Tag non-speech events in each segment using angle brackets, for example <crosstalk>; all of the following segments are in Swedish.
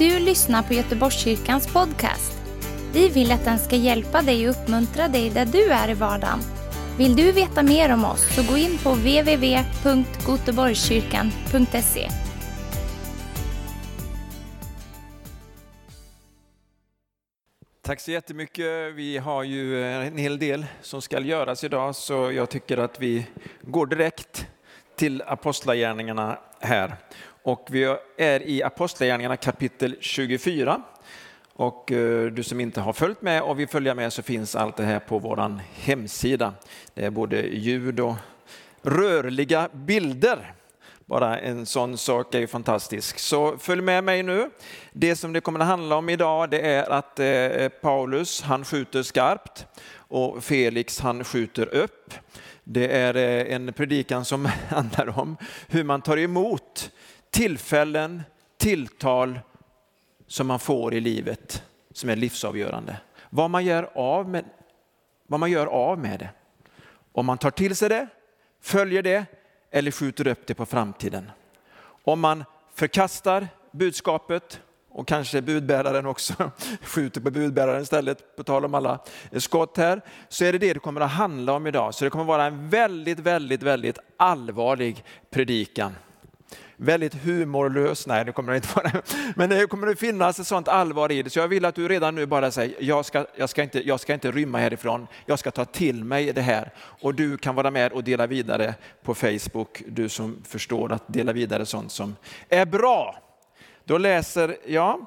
du lyssnar på Göteborgskyrkans podcast. Vi vill att den ska hjälpa dig och uppmuntra dig där du är i vardagen. Vill du veta mer om oss så gå in på www.goteborgskyrkan.se. Tack så jättemycket. Vi har ju en hel del som ska göras idag så jag tycker att vi går direkt till Apostlagärningarna här. Och vi är i Apostlagärningarna kapitel 24. Och eh, du som inte har följt med och vill följa med så finns allt det här på vår hemsida. Det är både ljud och rörliga bilder. Bara en sån sak är ju fantastisk. Så följ med mig nu. Det som det kommer att handla om idag det är att eh, Paulus han skjuter skarpt och Felix han skjuter upp. Det är eh, en predikan som <laughs> handlar om hur man tar emot tillfällen, tilltal som man får i livet som är livsavgörande. Vad man gör av med, vad man gör av med det. Om man tar till sig det, följer det eller skjuter upp det på framtiden. Om man förkastar budskapet och kanske budbäraren också <laughs> skjuter på budbäraren istället, på tal om alla skott här, så är det det det kommer att handla om idag. Så det kommer att vara en väldigt, väldigt, väldigt allvarlig predikan väldigt humorlös. Nej, det kommer det inte vara. Men det kommer att finnas ett sånt allvar i det. Så jag vill att du redan nu bara säger, jag ska, jag, ska inte, jag ska inte rymma härifrån. Jag ska ta till mig det här. Och du kan vara med och dela vidare på Facebook, du som förstår att dela vidare sånt som är bra. Då läser jag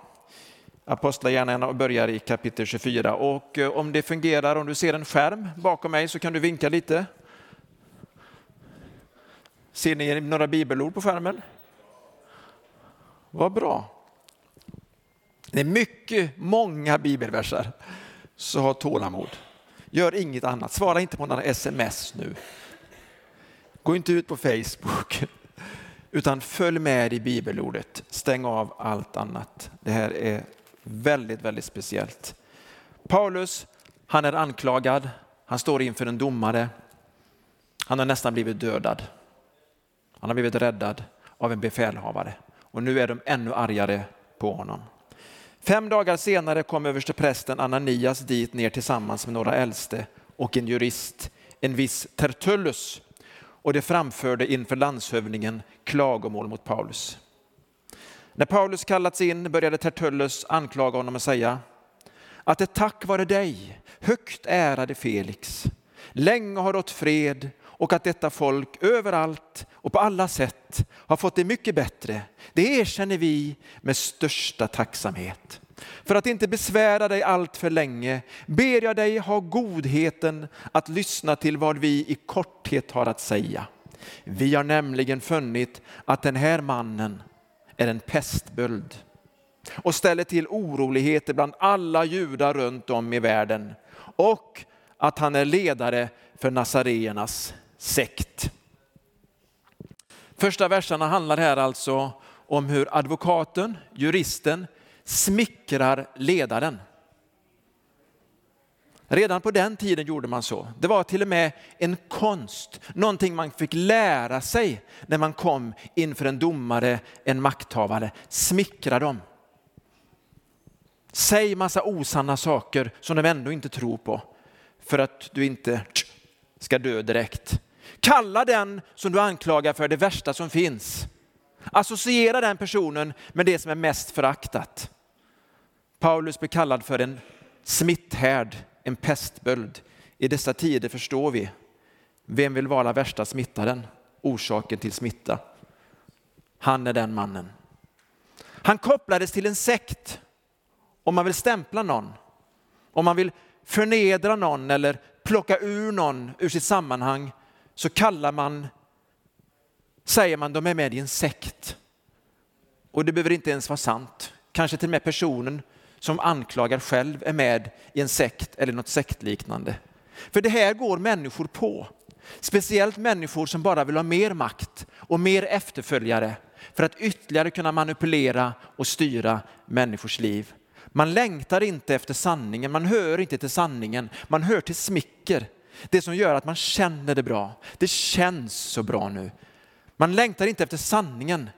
Apostlagärningarna och börjar i kapitel 24. Och eh, om det fungerar, om du ser en skärm bakom mig så kan du vinka lite. Ser ni några bibelord på skärmen? Vad bra. Det är mycket, många bibelverser. Så ha tålamod. Gör inget annat. Svara inte på några sms nu. Gå inte ut på Facebook. <laughs> Utan följ med i bibelordet. Stäng av allt annat. Det här är väldigt, väldigt speciellt. Paulus, han är anklagad. Han står inför en domare. Han har nästan blivit dödad. Han har blivit räddad av en befälhavare och nu är de ännu argare på honom. Fem dagar senare kom översteprästen Ananias dit ner tillsammans med några äldste och en jurist, en viss Tertullus, och de framförde inför landshövdingen klagomål mot Paulus. När Paulus kallats in började Tertullus anklaga honom och säga att det tack vare dig, högt ärade Felix, länge har rått fred och att detta folk överallt och på alla sätt har fått det mycket bättre. Det erkänner vi med största tacksamhet. För att inte besvära dig allt för länge ber jag dig ha godheten att lyssna till vad vi i korthet har att säga. Vi har nämligen funnit att den här mannen är en pestböld och ställer till oroligheter bland alla judar runt om i världen och att han är ledare för nasaréernas sekt. Första verserna handlar här alltså om hur advokaten, juristen, smickrar ledaren. Redan på den tiden gjorde man så. Det var till och med en konst, någonting man fick lära sig när man kom inför en domare, en makthavare. Smickra dem. Säg massa osanna saker som de ändå inte tror på för att du inte ska dö direkt. Kalla den som du anklagar för det värsta som finns. Associera den personen med det som är mest föraktat. Paulus blir kallad för en smitthärd, en pestböld. I dessa tider förstår vi, vem vill vara värsta smittaren? Orsaken till smitta. Han är den mannen. Han kopplades till en sekt. Om man vill stämpla någon, om man vill förnedra någon eller plocka ur någon ur sitt sammanhang så kallar man, säger man de är med i en sekt. Och det behöver inte ens vara sant. Kanske till och med personen som anklagar själv är med i en sekt eller något sektliknande. För det här går människor på. Speciellt människor som bara vill ha mer makt och mer efterföljare för att ytterligare kunna manipulera och styra människors liv. Man längtar inte efter sanningen, man hör inte till sanningen, man hör till smicker. Det som gör att man känner det bra. Det känns så bra nu. Man längtar inte efter sanningen,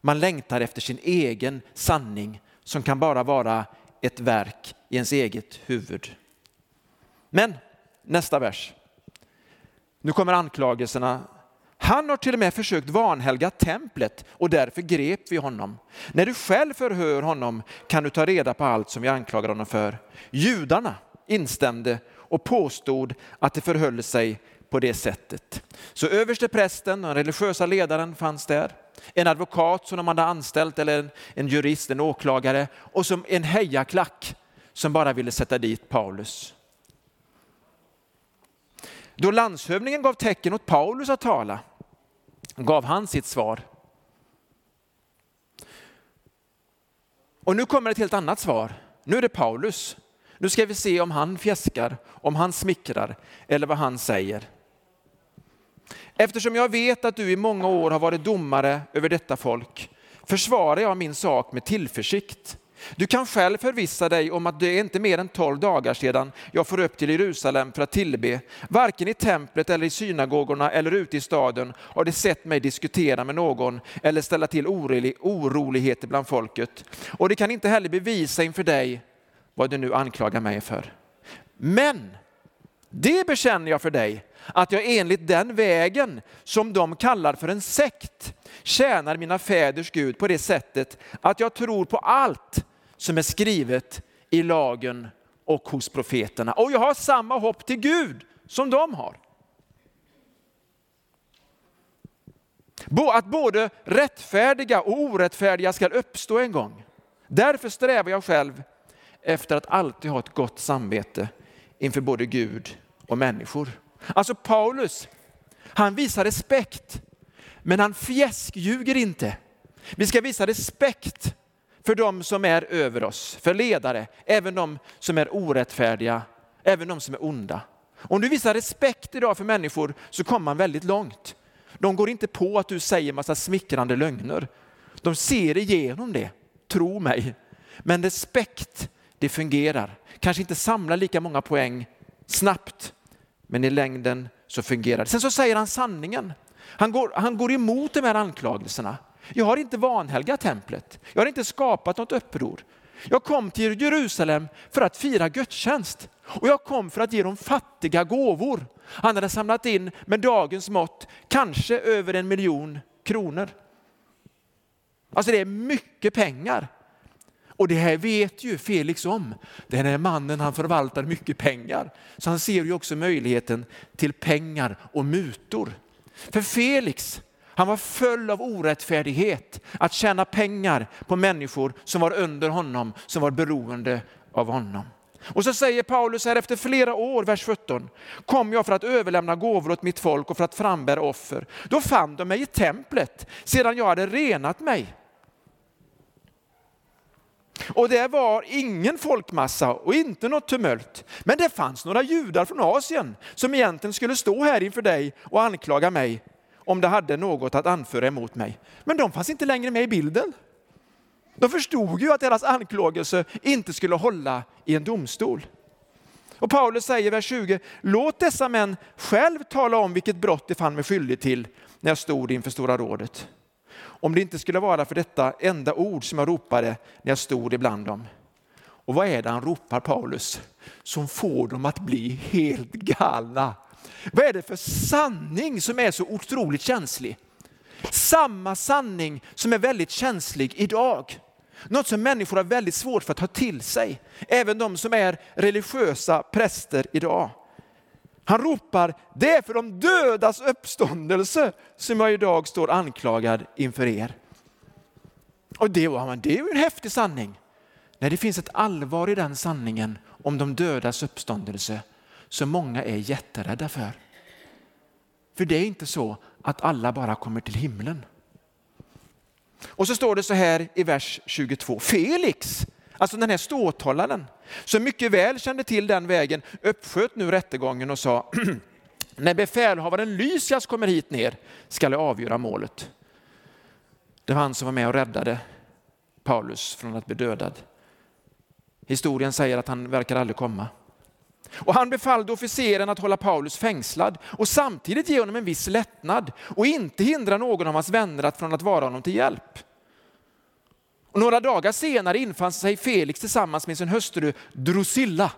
man längtar efter sin egen sanning som kan bara vara ett verk i ens eget huvud. Men nästa vers. Nu kommer anklagelserna. Han har till och med försökt vanhelga templet och därför grep vi honom. När du själv förhör honom kan du ta reda på allt som vi anklagar honom för. Judarna instämde och påstod att det förhöll sig på det sättet. Så överste prästen den religiösa ledaren fanns där. En advokat som de hade anställt eller en, en jurist, en åklagare och som en hejaklack som bara ville sätta dit Paulus. Då landshövdingen gav tecken åt Paulus att tala gav han sitt svar. Och nu kommer ett helt annat svar. Nu är det Paulus. Nu ska vi se om han fjäskar, om han smickrar eller vad han säger. Eftersom jag vet att du i många år har varit domare över detta folk försvarar jag min sak med tillförsikt. Du kan själv förvissa dig om att det är inte mer än tolv dagar sedan jag får upp till Jerusalem för att tillbe. Varken i templet eller i synagogorna eller ute i staden har de sett mig diskutera med någon eller ställa till oroligheter bland folket. Och de kan inte heller bevisa inför dig vad du nu anklagar mig för. Men det bekänner jag för dig att jag enligt den vägen som de kallar för en sekt tjänar mina fäders Gud på det sättet att jag tror på allt som är skrivet i lagen och hos profeterna. Och jag har samma hopp till Gud som de har. Att både rättfärdiga och orättfärdiga ska uppstå en gång. Därför strävar jag själv efter att alltid ha ett gott samvete inför både Gud och människor. Alltså Paulus, han visar respekt, men han fjäskljuger inte. Vi ska visa respekt för de som är över oss, för ledare, även de som är orättfärdiga, även de som är onda. Om du visar respekt idag för människor så kommer man väldigt långt. De går inte på att du säger massa smickrande lögner. De ser igenom det, tro mig. Men respekt, det fungerar. Kanske inte samlar lika många poäng snabbt, men i längden så fungerar det. Sen så säger han sanningen. Han går, han går emot de här anklagelserna. Jag har inte vanhelgat templet. Jag har inte skapat något uppror. Jag kom till Jerusalem för att fira gudstjänst och jag kom för att ge de fattiga gåvor. Han hade samlat in med dagens mått kanske över en miljon kronor. Alltså det är mycket pengar. Och det här vet ju Felix om. Den här mannen han förvaltar mycket pengar. Så han ser ju också möjligheten till pengar och mutor. För Felix, han var full av orättfärdighet, att tjäna pengar på människor som var under honom, som var beroende av honom. Och så säger Paulus här efter flera år, vers 17, kom jag för att överlämna gåvor åt mitt folk och för att frambära offer. Då fann de mig i templet sedan jag hade renat mig. Och det var ingen folkmassa och inte något tumult. Men det fanns några judar från Asien som egentligen skulle stå här inför dig och anklaga mig om de hade något att anföra emot mig. Men de fanns inte längre med i bilden. De förstod ju att deras anklagelse inte skulle hålla i en domstol. Och Paulus säger i vers 20, låt dessa män själv tala om vilket brott de fann mig skyldig till när jag stod inför Stora rådet om det inte skulle vara för detta enda ord som jag ropade när jag stod ibland dem. Och vad är det han ropar Paulus som får dem att bli helt galna? Vad är det för sanning som är så otroligt känslig? Samma sanning som är väldigt känslig idag. Något som människor har väldigt svårt för att ta till sig. Även de som är religiösa präster idag. Han ropar, det är för de dödas uppståndelse som jag idag står anklagad inför er. Och det, det är ju en häftig sanning. När det finns ett allvar i den sanningen om de dödas uppståndelse som många är jätterädda för. För det är inte så att alla bara kommer till himlen. Och så står det så här i vers 22. Felix, Alltså den här ståthållaren som mycket väl kände till den vägen uppsköt nu rättegången och sa <clears throat> när befälhavaren Lysias kommer hit ner ska jag avgöra målet. Det var han som var med och räddade Paulus från att bli dödad. Historien säger att han verkar aldrig komma. Och han befallde officeren att hålla Paulus fängslad och samtidigt ge honom en viss lättnad och inte hindra någon av hans vänner att från att vara honom till hjälp. Och några dagar senare infann sig Felix tillsammans med sin hustru Drusilla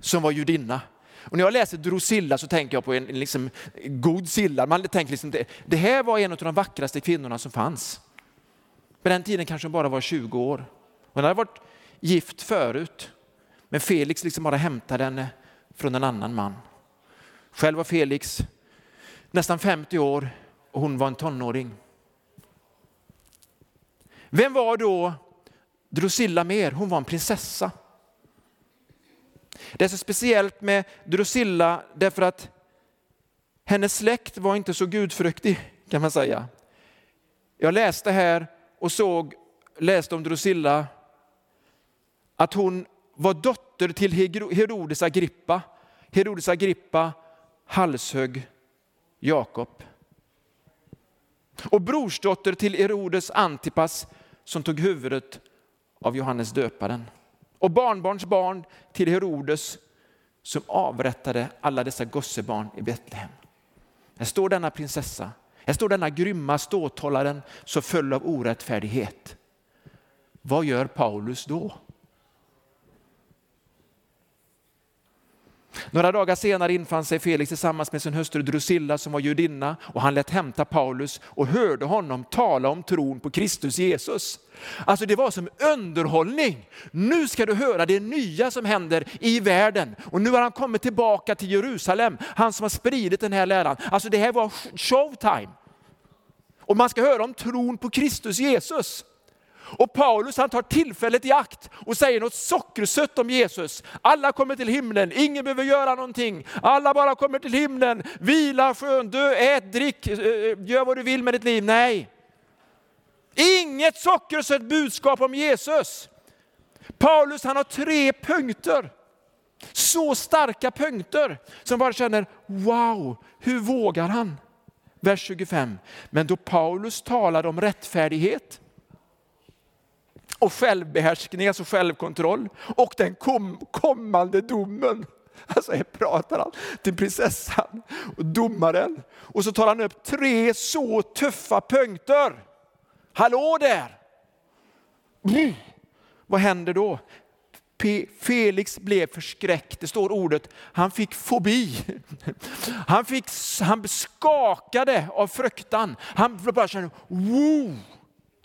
som var judinna. Och när jag läser Drusilla så tänker jag på en, en liksom, god silla. Man tänker liksom, det, det här var en av de vackraste kvinnorna som fanns. På den tiden kanske hon bara var 20 år. Hon hade varit gift förut. Men Felix liksom bara hämtade henne från en annan man. Själv var Felix nästan 50 år och hon var en tonåring. Vem var då Drusilla mer? Hon var en prinsessa. Det är så speciellt med Drusilla därför att hennes släkt var inte så gudfruktig kan man säga. Jag läste här och såg, läste om Drusilla att hon var dotter till Herodes Agrippa. Herodes Agrippa halshögg Jakob. Och brorsdotter till Herodes Antipas som tog huvudet av Johannes döparen. Och barnbarns barn till Herodes som avrättade alla dessa gossebarn i Betlehem. Här står denna prinsessa, här står denna grymma ståthållaren som föll av orättfärdighet. Vad gör Paulus då? Några dagar senare infann sig Felix tillsammans med sin hustru Drusilla som var judinna och han lät hämta Paulus och hörde honom tala om tron på Kristus Jesus. Alltså det var som underhållning. Nu ska du höra det nya som händer i världen. Och nu har han kommit tillbaka till Jerusalem, han som har spridit den här läran. Alltså det här var showtime. Och man ska höra om tron på Kristus Jesus. Och Paulus han tar tillfället i akt och säger något sockersött om Jesus. Alla kommer till himlen, ingen behöver göra någonting. Alla bara kommer till himlen, vila skön, dö, ät, drick, eh, eh, gör vad du vill med ditt liv. Nej. Inget sockersött budskap om Jesus. Paulus han har tre punkter. Så starka punkter som bara känner, wow, hur vågar han? Vers 25. Men då Paulus talade om rättfärdighet, och självbehärskning, alltså självkontroll och den kom, kommande domen. Alltså här pratar han till prinsessan och domaren och så tar han upp tre så tuffa punkter. Hallå där! Mm. Vad händer då? Felix blev förskräckt. Det står ordet, han fick fobi. <laughs> Han, fick, han skakade av fruktan. Han bara kände, wow!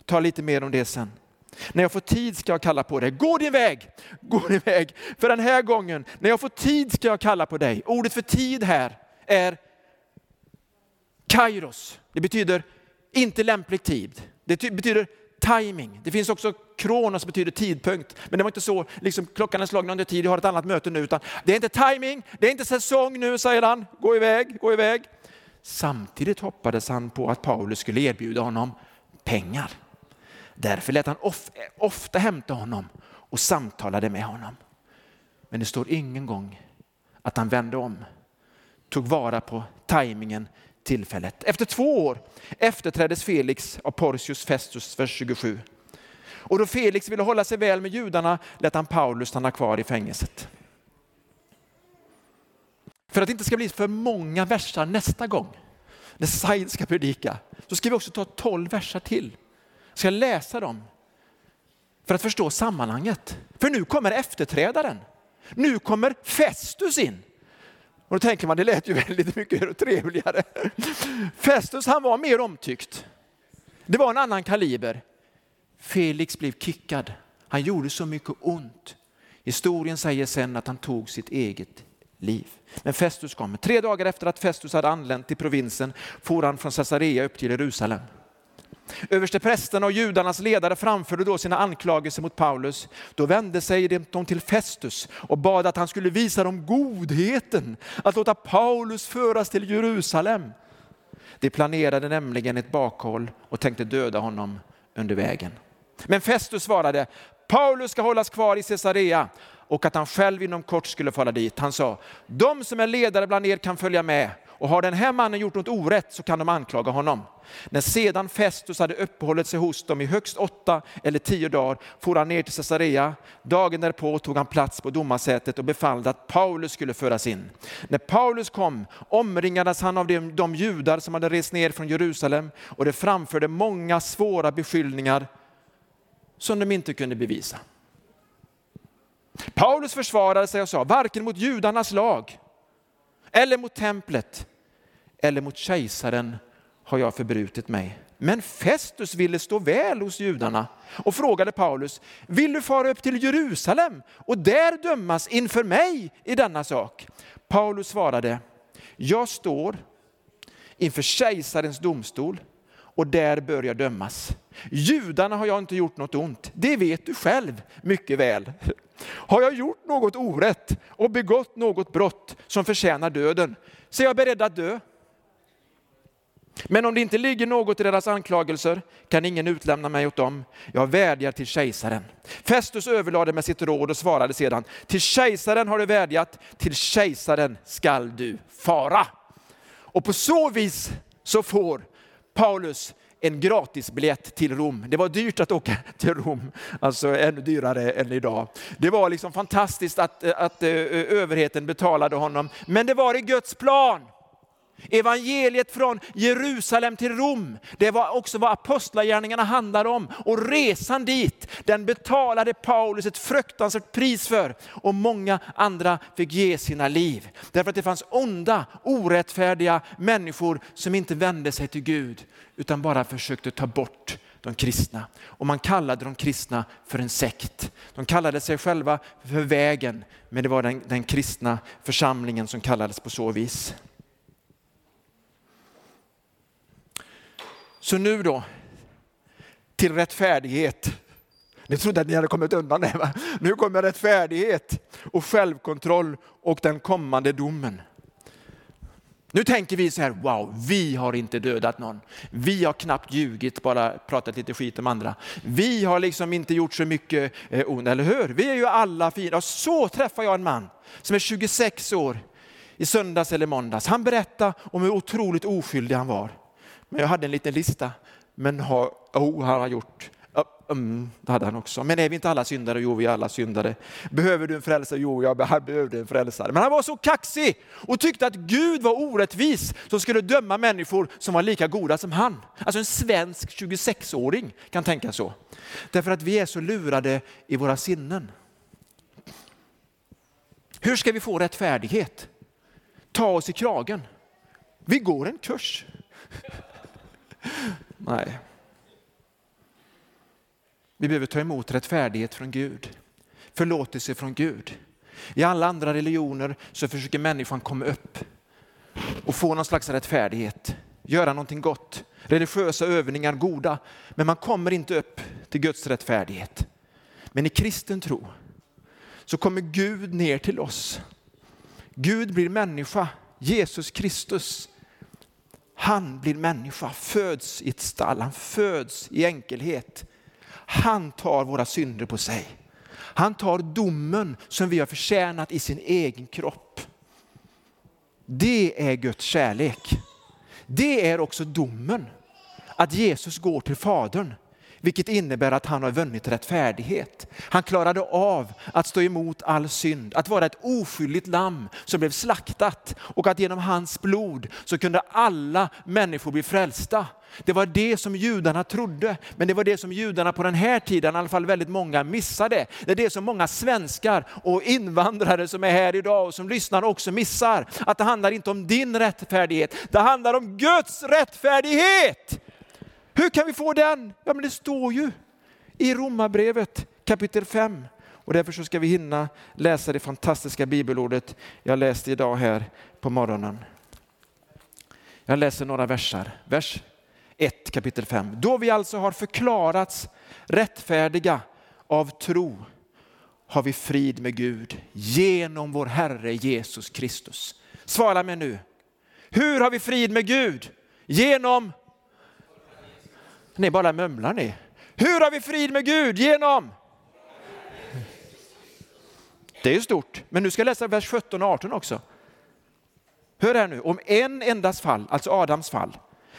Ta lite mer om det sen. När jag får tid ska jag kalla på dig. Gå din väg, gå din väg. För den här gången, när jag får tid ska jag kalla på dig. Ordet för tid här är kairos. Det betyder inte lämplig tid. Det betyder timing. Det finns också kronos betyder tidpunkt. Men det var inte så, liksom, klockan är slagen under tid, jag har ett annat möte nu. Utan det är inte timing, det är inte säsong nu, säger han. Gå iväg, gå iväg. Samtidigt hoppades han på att Paulus skulle erbjuda honom pengar. Därför lät han of, ofta hämta honom och samtalade med honom. Men det står ingen gång att han vände om, tog vara på tajmingen, tillfället. Efter två år efterträddes Felix av Porcius Festus, vers 27. Och då Felix ville hålla sig väl med judarna lät han Paulus stanna kvar i fängelset. För att det inte ska bli för många versar nästa gång, när Said ska predika, så ska vi också ta tolv versar till ska läsa dem för att förstå sammanhanget. För nu kommer efterträdaren. Nu kommer Festus in. Och då tänker man, det lät ju väldigt mycket trevligare. Festus han var mer omtyckt. Det var en annan kaliber. Felix blev kickad. Han gjorde så mycket ont. Historien säger sen att han tog sitt eget liv. Men Festus kommer. Tre dagar efter att Festus hade anlänt till provinsen for han från Caesarea upp till Jerusalem. Översteprästerna och judarnas ledare framförde då sina anklagelser mot Paulus. Då vände sig de till Festus och bad att han skulle visa dem godheten att låta Paulus föras till Jerusalem. De planerade nämligen ett bakhåll och tänkte döda honom under vägen. Men Festus svarade, Paulus ska hållas kvar i Caesarea och att han själv inom kort skulle falla dit. Han sa, de som är ledare bland er kan följa med och har den här mannen gjort något orätt så kan de anklaga honom. När sedan Festus hade uppehållit sig hos dem i högst åtta eller tio dagar for han ner till Caesarea. Dagen därpå tog han plats på domarsätet och befallde att Paulus skulle föras in. När Paulus kom omringades han av de, de judar som hade rest ner från Jerusalem och det framförde många svåra beskyllningar som de inte kunde bevisa. Paulus försvarade sig och sa, varken mot judarnas lag eller mot templet eller mot kejsaren har jag förbrutit mig. Men Festus ville stå väl hos judarna och frågade Paulus, vill du fara upp till Jerusalem och där dömas inför mig i denna sak? Paulus svarade, jag står inför kejsarens domstol och där bör jag dömas. Judarna har jag inte gjort något ont, det vet du själv mycket väl. Har jag gjort något orätt och begått något brott som förtjänar döden, så är jag beredd att dö. Men om det inte ligger något i deras anklagelser kan ingen utlämna mig åt dem. Jag vädjar till kejsaren. Festus överlade med sitt råd och svarade sedan, till kejsaren har du vädjat, till kejsaren skall du fara. Och på så vis så får Paulus en gratisbiljett till Rom. Det var dyrt att åka till Rom, alltså ännu dyrare än idag. Det var liksom fantastiskt att, att eh, överheten betalade honom, men det var i Guds plan. Evangeliet från Jerusalem till Rom, det var också vad apostlagärningarna handlade om. Och resan dit, den betalade Paulus ett fruktansvärt pris för. Och många andra fick ge sina liv. Därför att det fanns onda, orättfärdiga människor som inte vände sig till Gud, utan bara försökte ta bort de kristna. Och man kallade de kristna för en sekt. De kallade sig själva för vägen, men det var den, den kristna församlingen som kallades på så vis. Så nu då, till rättfärdighet. Ni trodde att ni hade kommit undan det, va? Nu kommer rättfärdighet och självkontroll och den kommande domen. Nu tänker vi så här, wow, vi har inte dödat någon. Vi har knappt ljugit, bara pratat lite skit om andra. Vi har liksom inte gjort så mycket eh, ont, eller hur? Vi är ju alla fina. Och så träffar jag en man som är 26 år i söndags eller måndags. Han berättade om hur otroligt oskyldig han var. Men jag hade en liten lista. Men har, oh, han har gjort. Mm, det hade han också. Men är vi inte alla syndare? Jo, vi är alla syndare. Behöver du en frälsare? Jo, jag behövde en frälsare. Men han var så kaxig och tyckte att Gud var orättvis som skulle döma människor som var lika goda som han. Alltså en svensk 26-åring kan tänka så. Därför att vi är så lurade i våra sinnen. Hur ska vi få rättfärdighet? Ta oss i kragen. Vi går en kurs. Nej. Vi behöver ta emot rättfärdighet från Gud, förlåtelse från Gud. I alla andra religioner så försöker människan komma upp och få någon slags rättfärdighet, göra någonting gott. Religiösa övningar goda, men man kommer inte upp till Guds rättfärdighet. Men i kristen tro så kommer Gud ner till oss. Gud blir människa, Jesus Kristus han blir människa, föds i ett stall, han föds i enkelhet. Han tar våra synder på sig. Han tar domen som vi har förtjänat i sin egen kropp. Det är Guds kärlek. Det är också domen. Att Jesus går till Fadern vilket innebär att han har vunnit rättfärdighet. Han klarade av att stå emot all synd, att vara ett oskyldigt lamm som blev slaktat och att genom hans blod så kunde alla människor bli frälsta. Det var det som judarna trodde, men det var det som judarna på den här tiden, i alla fall väldigt många, missade. Det är det som många svenskar och invandrare som är här idag och som lyssnar också missar. Att det handlar inte om din rättfärdighet, det handlar om Guds rättfärdighet. Hur kan vi få den? Ja, men det står ju i Romarbrevet kapitel 5. Och därför så ska vi hinna läsa det fantastiska bibelordet jag läste idag här på morgonen. Jag läser några versar. Vers 1 kapitel 5. Då vi alltså har förklarats rättfärdiga av tro har vi frid med Gud genom vår Herre Jesus Kristus. Svara mig nu. Hur har vi frid med Gud? Genom ni bara mumlar ni. Hur har vi frid med Gud? Genom? Det är ju stort, men nu ska jag läsa vers 17 och 18 också. Hör här nu, om en endas fall, alltså Adams fall,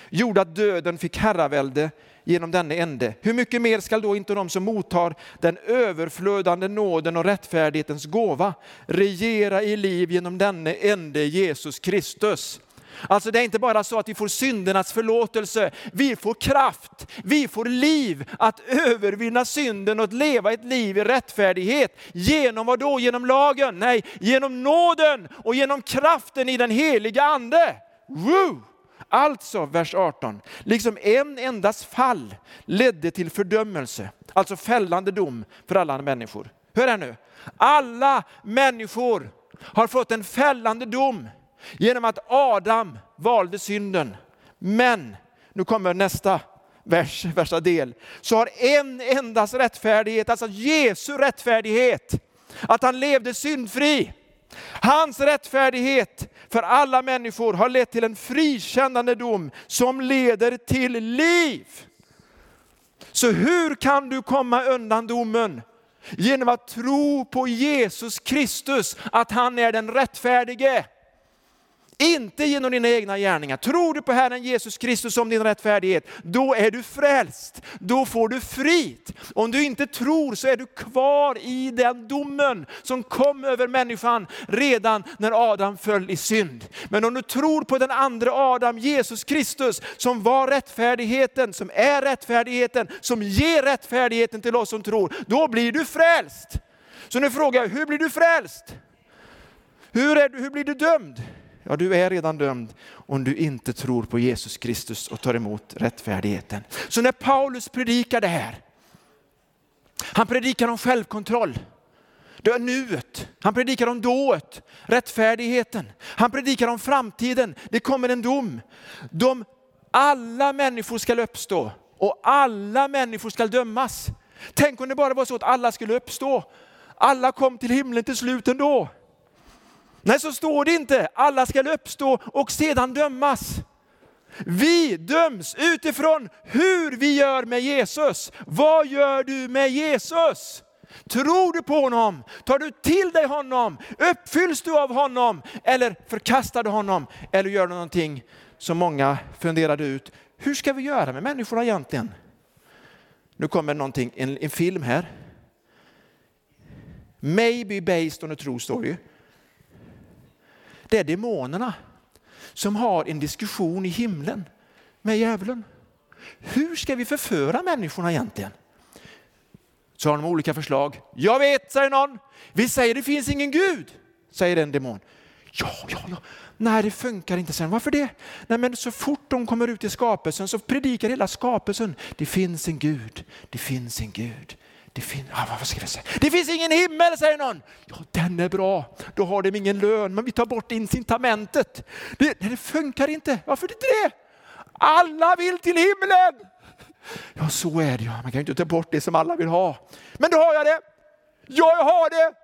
gjorde att döden fick herravälde genom denne ende, hur mycket mer skall då inte de som mottar den överflödande nåden och rättfärdighetens gåva regera i liv genom denne ende Jesus Kristus? Alltså det är inte bara så att vi får syndernas förlåtelse, vi får kraft, vi får liv att övervinna synden och att leva ett liv i rättfärdighet. Genom vad då? Genom lagen? Nej, genom nåden och genom kraften i den heliga ande. Woo! Alltså, vers 18, liksom en endas fall ledde till fördömelse, alltså fällande dom för alla människor. Hör här nu, alla människor har fått en fällande dom genom att Adam valde synden. Men, nu kommer nästa vers, värsta del, så har en endas rättfärdighet, alltså Jesu rättfärdighet, att han levde syndfri. Hans rättfärdighet för alla människor har lett till en frikännande dom som leder till liv. Så hur kan du komma undan domen? Genom att tro på Jesus Kristus, att han är den rättfärdige. Inte genom dina egna gärningar. Tror du på Herren Jesus Kristus som din rättfärdighet, då är du frälst. Då får du frid. Om du inte tror så är du kvar i den domen som kom över människan redan när Adam föll i synd. Men om du tror på den andra Adam, Jesus Kristus, som var rättfärdigheten, som är rättfärdigheten, som ger rättfärdigheten till oss som tror, då blir du frälst. Så nu frågar jag, hur blir du frälst? Hur, är du, hur blir du dömd? Ja, du är redan dömd om du inte tror på Jesus Kristus och tar emot rättfärdigheten. Så när Paulus predikar det här, han predikar om självkontroll. Det är nuet. Han predikar om dået, rättfärdigheten. Han predikar om framtiden. Det kommer en dom. De, alla människor ska uppstå och alla människor ska dömas. Tänk om det bara var så att alla skulle uppstå. Alla kom till himlen till slut ändå. Nej, så står det inte. Alla ska uppstå och sedan dömas. Vi döms utifrån hur vi gör med Jesus. Vad gör du med Jesus? Tror du på honom? Tar du till dig honom? Uppfylls du av honom? Eller förkastar du honom? Eller gör du någonting som många funderade ut. Hur ska vi göra med människorna egentligen? Nu kommer någonting, en, en film här. Maybe based on a true story. Det är demonerna som har en diskussion i himlen med djävulen. Hur ska vi förföra människorna egentligen? Så har de olika förslag. Jag vet, säger någon. Vi säger det finns ingen Gud, säger en demon. Ja, ja, ja. Nej, det funkar inte, sen. Varför det? Nej, men så fort de kommer ut i skapelsen så predikar hela skapelsen. Det finns en Gud, det finns en Gud. Det, fin ah, vad ska vi säga? det finns ingen himmel, säger någon. Ja, den är bra. Då har de ingen lön, men vi tar bort incitamentet. Det, det funkar inte. Varför inte det? Alla vill till himlen. Ja, så är det. ju. Man kan ju inte ta bort det som alla vill ha. Men då har jag det. Ja, jag har det.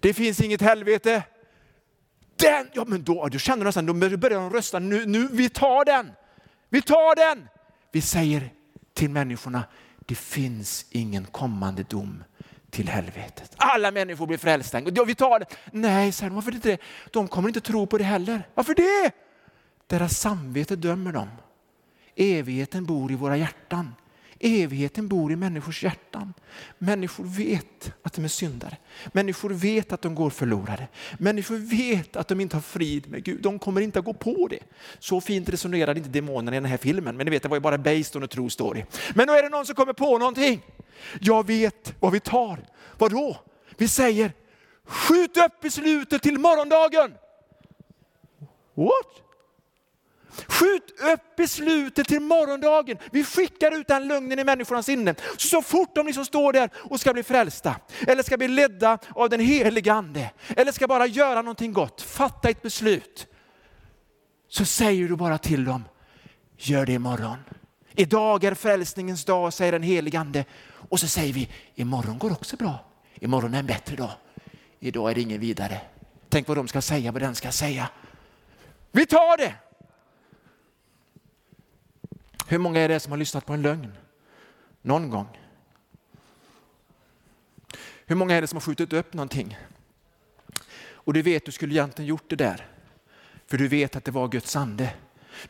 Det finns inget helvete. Den, ja men då, då känner de nästan, då börjar de rösta, nu, nu, vi tar den. Vi tar den. Vi säger till människorna, det finns ingen kommande dom till helvetet. Alla människor blir frälsta. Vi tar det. Nej, säger de, varför inte det? De kommer inte tro på det heller. Varför det? Deras samvete dömer dem. Evigheten bor i våra hjärtan. Evigheten bor i människors hjärtan. Människor vet att de är syndare. Människor vet att de går förlorade. Människor vet att de inte har frid med Gud. De kommer inte att gå på det. Så fint resonerade inte demonerna i den här filmen, men ni vet det var ju bara based on a true story. Men då är det någon som kommer på någonting. Jag vet vad vi tar. Vad då? Vi säger skjut upp beslutet till morgondagen. What? Skjut upp beslutet till morgondagen. Vi skickar ut den lögnen i människornas sinne. Så fort de liksom står där och ska bli frälsta, eller ska bli ledda av den helige ande, eller ska bara göra någonting gott, fatta ett beslut. Så säger du bara till dem, gör det imorgon. Idag är frälsningens dag, säger den helige ande. Och så säger vi, imorgon går också bra. Imorgon är en bättre dag. Idag är det ingen vidare. Tänk vad de ska säga, vad den ska säga. Vi tar det! Hur många är det som har lyssnat på en lögn? Någon gång. Hur många är det som har skjutit upp någonting? Och du vet, du skulle egentligen gjort det där. För du vet att det var Guds ande.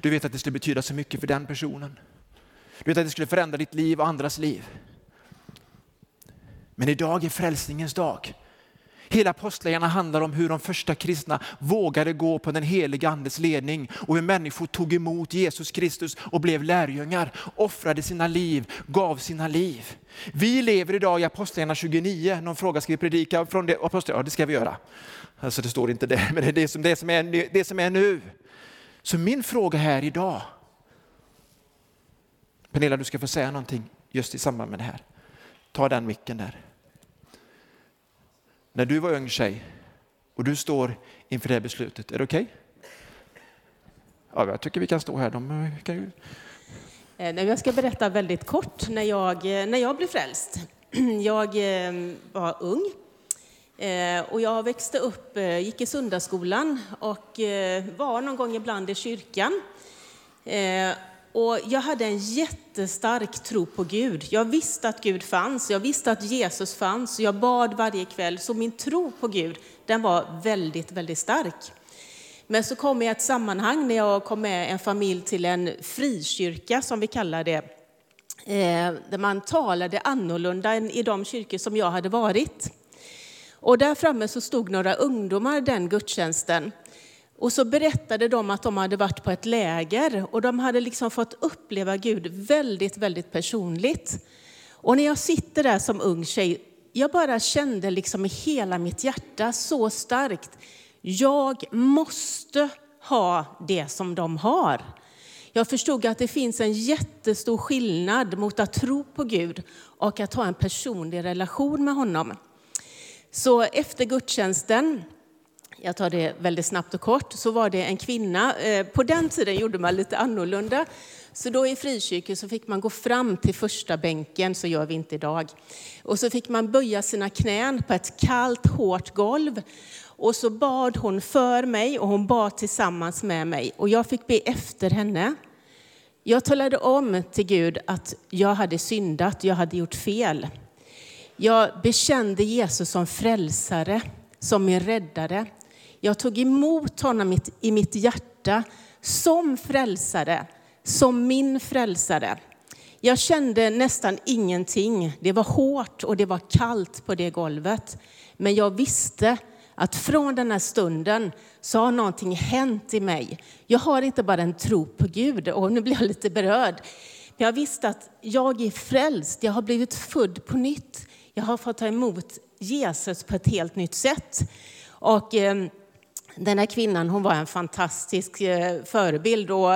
Du vet att det skulle betyda så mycket för den personen. Du vet att det skulle förändra ditt liv och andras liv. Men idag är frälsningens dag. Hela apostlagärningarna handlar om hur de första kristna vågade gå på den heliga andes ledning och hur människor tog emot Jesus Kristus och blev lärjungar, offrade sina liv, gav sina liv. Vi lever idag i Apostlagärningarna 29. Någon fråga, ska vi predika från det? Ja, det ska vi göra. Alltså det står inte där, men det är det som, det som, är, det som är nu. Så min fråga här idag, Pernilla du ska få säga någonting just i samband med det här. Ta den micken där. När du var ung tjej och du står inför det här beslutet, är det okej? Okay? Ja, jag tycker vi kan stå här. De eh, kan ju... Eh, jag ska berätta väldigt kort när jag, eh, när jag blev frälst. <clears throat> Jag var ung och jag växte upp, gick i söndagsskolan och var någon gång ibland i kyrkan. Och jag hade en jättestark tro på Gud. Jag visste att Gud fanns, jag visste att Jesus fanns, jag bad varje kväll. Så min tro på Gud, den var väldigt, väldigt stark. Men så kom jag i ett sammanhang när jag kom med en familj till en frikyrka, som vi kallar det, eh, där man talade annorlunda än i de kyrkor som jag hade varit. Och där framme så stod några ungdomar den gudstjänsten. Och så berättade de att de hade varit på ett läger och de hade liksom fått uppleva Gud väldigt, väldigt personligt. Och när jag sitter där som ung tjej, jag bara kände liksom i hela mitt hjärta så starkt, jag måste ha det som de har. Jag förstod att det finns en jättestor skillnad mot att tro på Gud och att ha en personlig relation med honom. Så efter gudstjänsten jag tar det väldigt snabbt och kort, så var det en kvinna. Eh, på den tiden gjorde man lite annorlunda. Så då i frikyrkan så fick man gå fram till första bänken, så gör vi inte idag. Och så fick man böja sina knän på ett kallt, hårt golv. Och så bad hon för mig och hon bad tillsammans med mig. Och jag fick be efter henne. Jag talade om till Gud att jag hade syndat, jag hade gjort fel. Jag bekände Jesus som frälsare, som min räddare. Jag tog emot honom i mitt hjärta som frälsare, som min frälsare. Jag kände nästan ingenting. Det var hårt och det var kallt på det golvet. Men jag visste att från den här stunden så har någonting hänt i mig. Jag har inte bara en tro på Gud, och nu blir jag lite berörd. Jag visste att jag är frälst, jag har blivit född på nytt. Jag har fått ta emot Jesus på ett helt nytt sätt. Och eh, den här kvinnan hon var en fantastisk eh, förebild och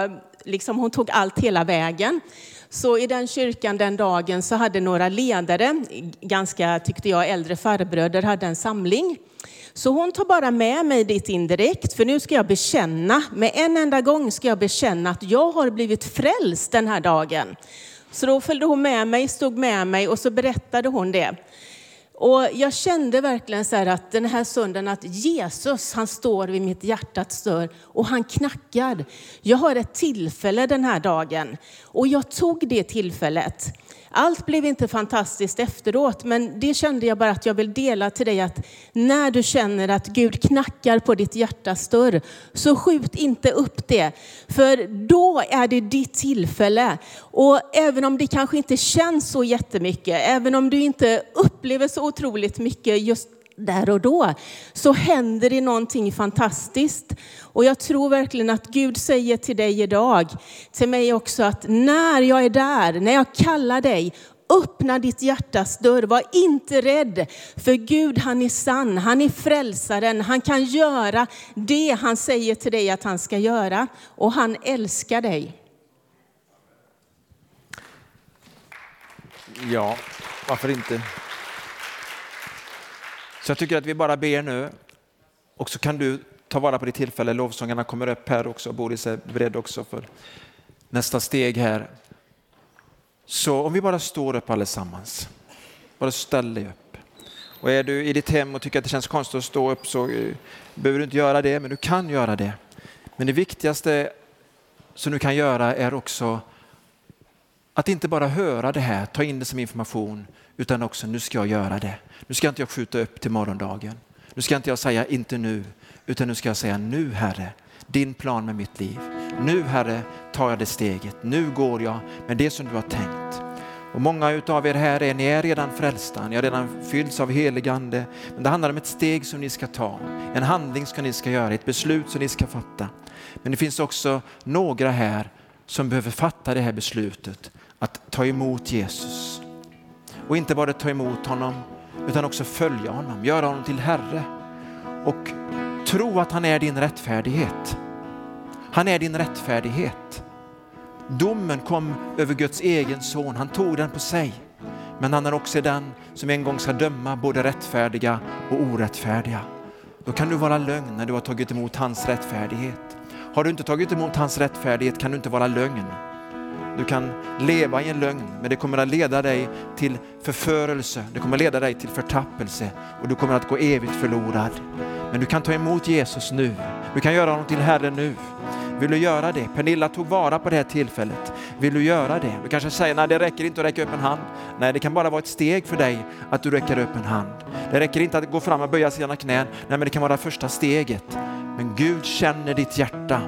liksom hon tog allt hela vägen. Så i den kyrkan den dagen så hade några ledare, ganska tyckte jag äldre farbröder, hade en samling. Så hon tar bara med mig dit indirekt, för nu ska jag bekänna, med en enda gång ska jag bekänna att jag har blivit frälst den här dagen. Så då följde hon med mig, stod med mig och så berättade hon det. Och jag kände verkligen så att den här söndagen att Jesus, han står vid mitt hjärtats dörr och han knackar. Jag har ett tillfälle den här dagen och jag tog det tillfället. Allt blev inte fantastiskt efteråt, men det kände jag bara att jag vill dela till dig att när du känner att Gud knackar på ditt hjärtas dörr, så skjut inte upp det. För då är det ditt tillfälle. Och även om det kanske inte känns så jättemycket, även om du inte upplever så otroligt mycket just där och då, så händer det någonting fantastiskt. Och jag tror verkligen att Gud säger till dig idag, till mig också, att när jag är där, när jag kallar dig, öppna ditt hjärtas dörr. Var inte rädd, för Gud han är sann, han är frälsaren, han kan göra det han säger till dig att han ska göra. Och han älskar dig. Ja, varför inte? Så jag tycker att vi bara ber nu och så kan du ta vara på det tillfälle. Lovsångarna kommer upp här också. Boris är beredd också för nästa steg här. Så om vi bara står upp allesammans. Bara ställ dig upp. Och är du i ditt hem och tycker att det känns konstigt att stå upp så eh, behöver du inte göra det, men du kan göra det. Men det viktigaste som du kan göra är också att inte bara höra det här, ta in det som information, utan också nu ska jag göra det. Nu ska inte jag skjuta upp till morgondagen. Nu ska inte jag säga inte nu, utan nu ska jag säga nu Herre, din plan med mitt liv. Nu Herre tar jag det steget. Nu går jag med det som du har tänkt. Och många utav er här är, ni är redan frälsta, ni har redan fyllts av heligande. Men det handlar om ett steg som ni ska ta, en handling som ni ska göra, ett beslut som ni ska fatta. Men det finns också några här som behöver fatta det här beslutet att ta emot Jesus. Och inte bara ta emot honom utan också följa honom, göra honom till Herre och tro att han är din rättfärdighet. Han är din rättfärdighet. Domen kom över Guds egen son, han tog den på sig. Men han är också den som en gång ska döma både rättfärdiga och orättfärdiga. Då kan du vara lögn när du har tagit emot hans rättfärdighet. Har du inte tagit emot hans rättfärdighet kan du inte vara lögn. Du kan leva i en lögn, men det kommer att leda dig till förförelse, det kommer att leda dig till förtappelse och du kommer att gå evigt förlorad. Men du kan ta emot Jesus nu. Du kan göra honom till Herre nu. Vill du göra det? Pernilla tog vara på det här tillfället. Vill du göra det? Du kanske säger, nej det räcker inte att räcka upp en hand. Nej, det kan bara vara ett steg för dig att du räcker upp en hand. Det räcker inte att gå fram och böja sina knän. Nej, men det kan vara första steget. Men Gud känner ditt hjärta.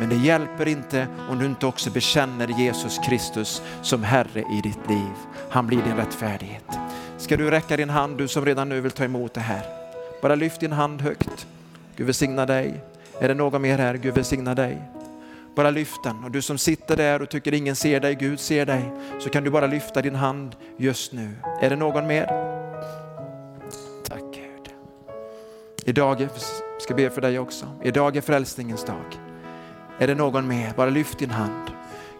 Men det hjälper inte om du inte också bekänner Jesus Kristus som Herre i ditt liv. Han blir din rättfärdighet. Ska du räcka din hand, du som redan nu vill ta emot det här. Bara lyft din hand högt. Gud välsigna dig. Är det någon mer här? Gud välsigna dig. Bara lyft den. Och du som sitter där och tycker ingen ser dig, Gud ser dig, så kan du bara lyfta din hand just nu. Är det någon mer? Tack Gud. Idag, ska be för dig också, idag är frälsningens dag. Är det någon mer? Bara lyft din hand.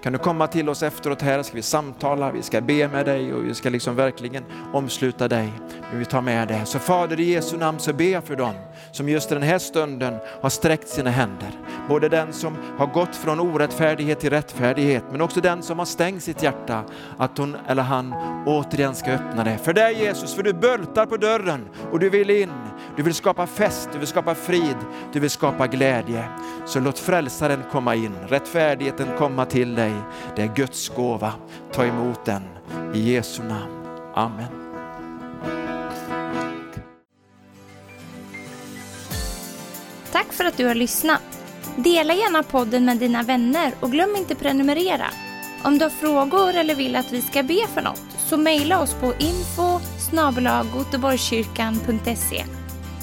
Kan du komma till oss efteråt här, ska vi samtala, vi ska be med dig och vi ska liksom verkligen omsluta dig. Vi tar med det. Så Fader i Jesu namn så ber jag för dem som just i den här stunden har sträckt sina händer. Både den som har gått från orättfärdighet till rättfärdighet men också den som har stängt sitt hjärta att hon eller han återigen ska öppna det. För dig Jesus, för du bultar på dörren och du vill in. Du vill skapa fest, du vill skapa frid, du vill skapa glädje. Så låt frälsaren komma in, rättfärdigheten komma till dig. Det är Guds gåva. Ta emot den i Jesu namn. Amen. Tack för att du har lyssnat. Dela gärna podden med dina vänner och glöm inte prenumerera. Om du har frågor eller vill att vi ska be för något så mejla oss på info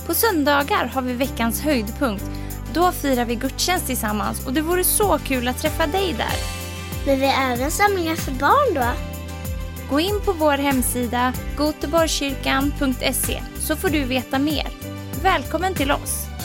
på söndagar har vi veckans höjdpunkt. Då firar vi gudstjänst tillsammans och det vore så kul att träffa dig där. Men vi har även samlingar för barn då? Gå in på vår hemsida goteborgskyrkan.se så får du veta mer. Välkommen till oss!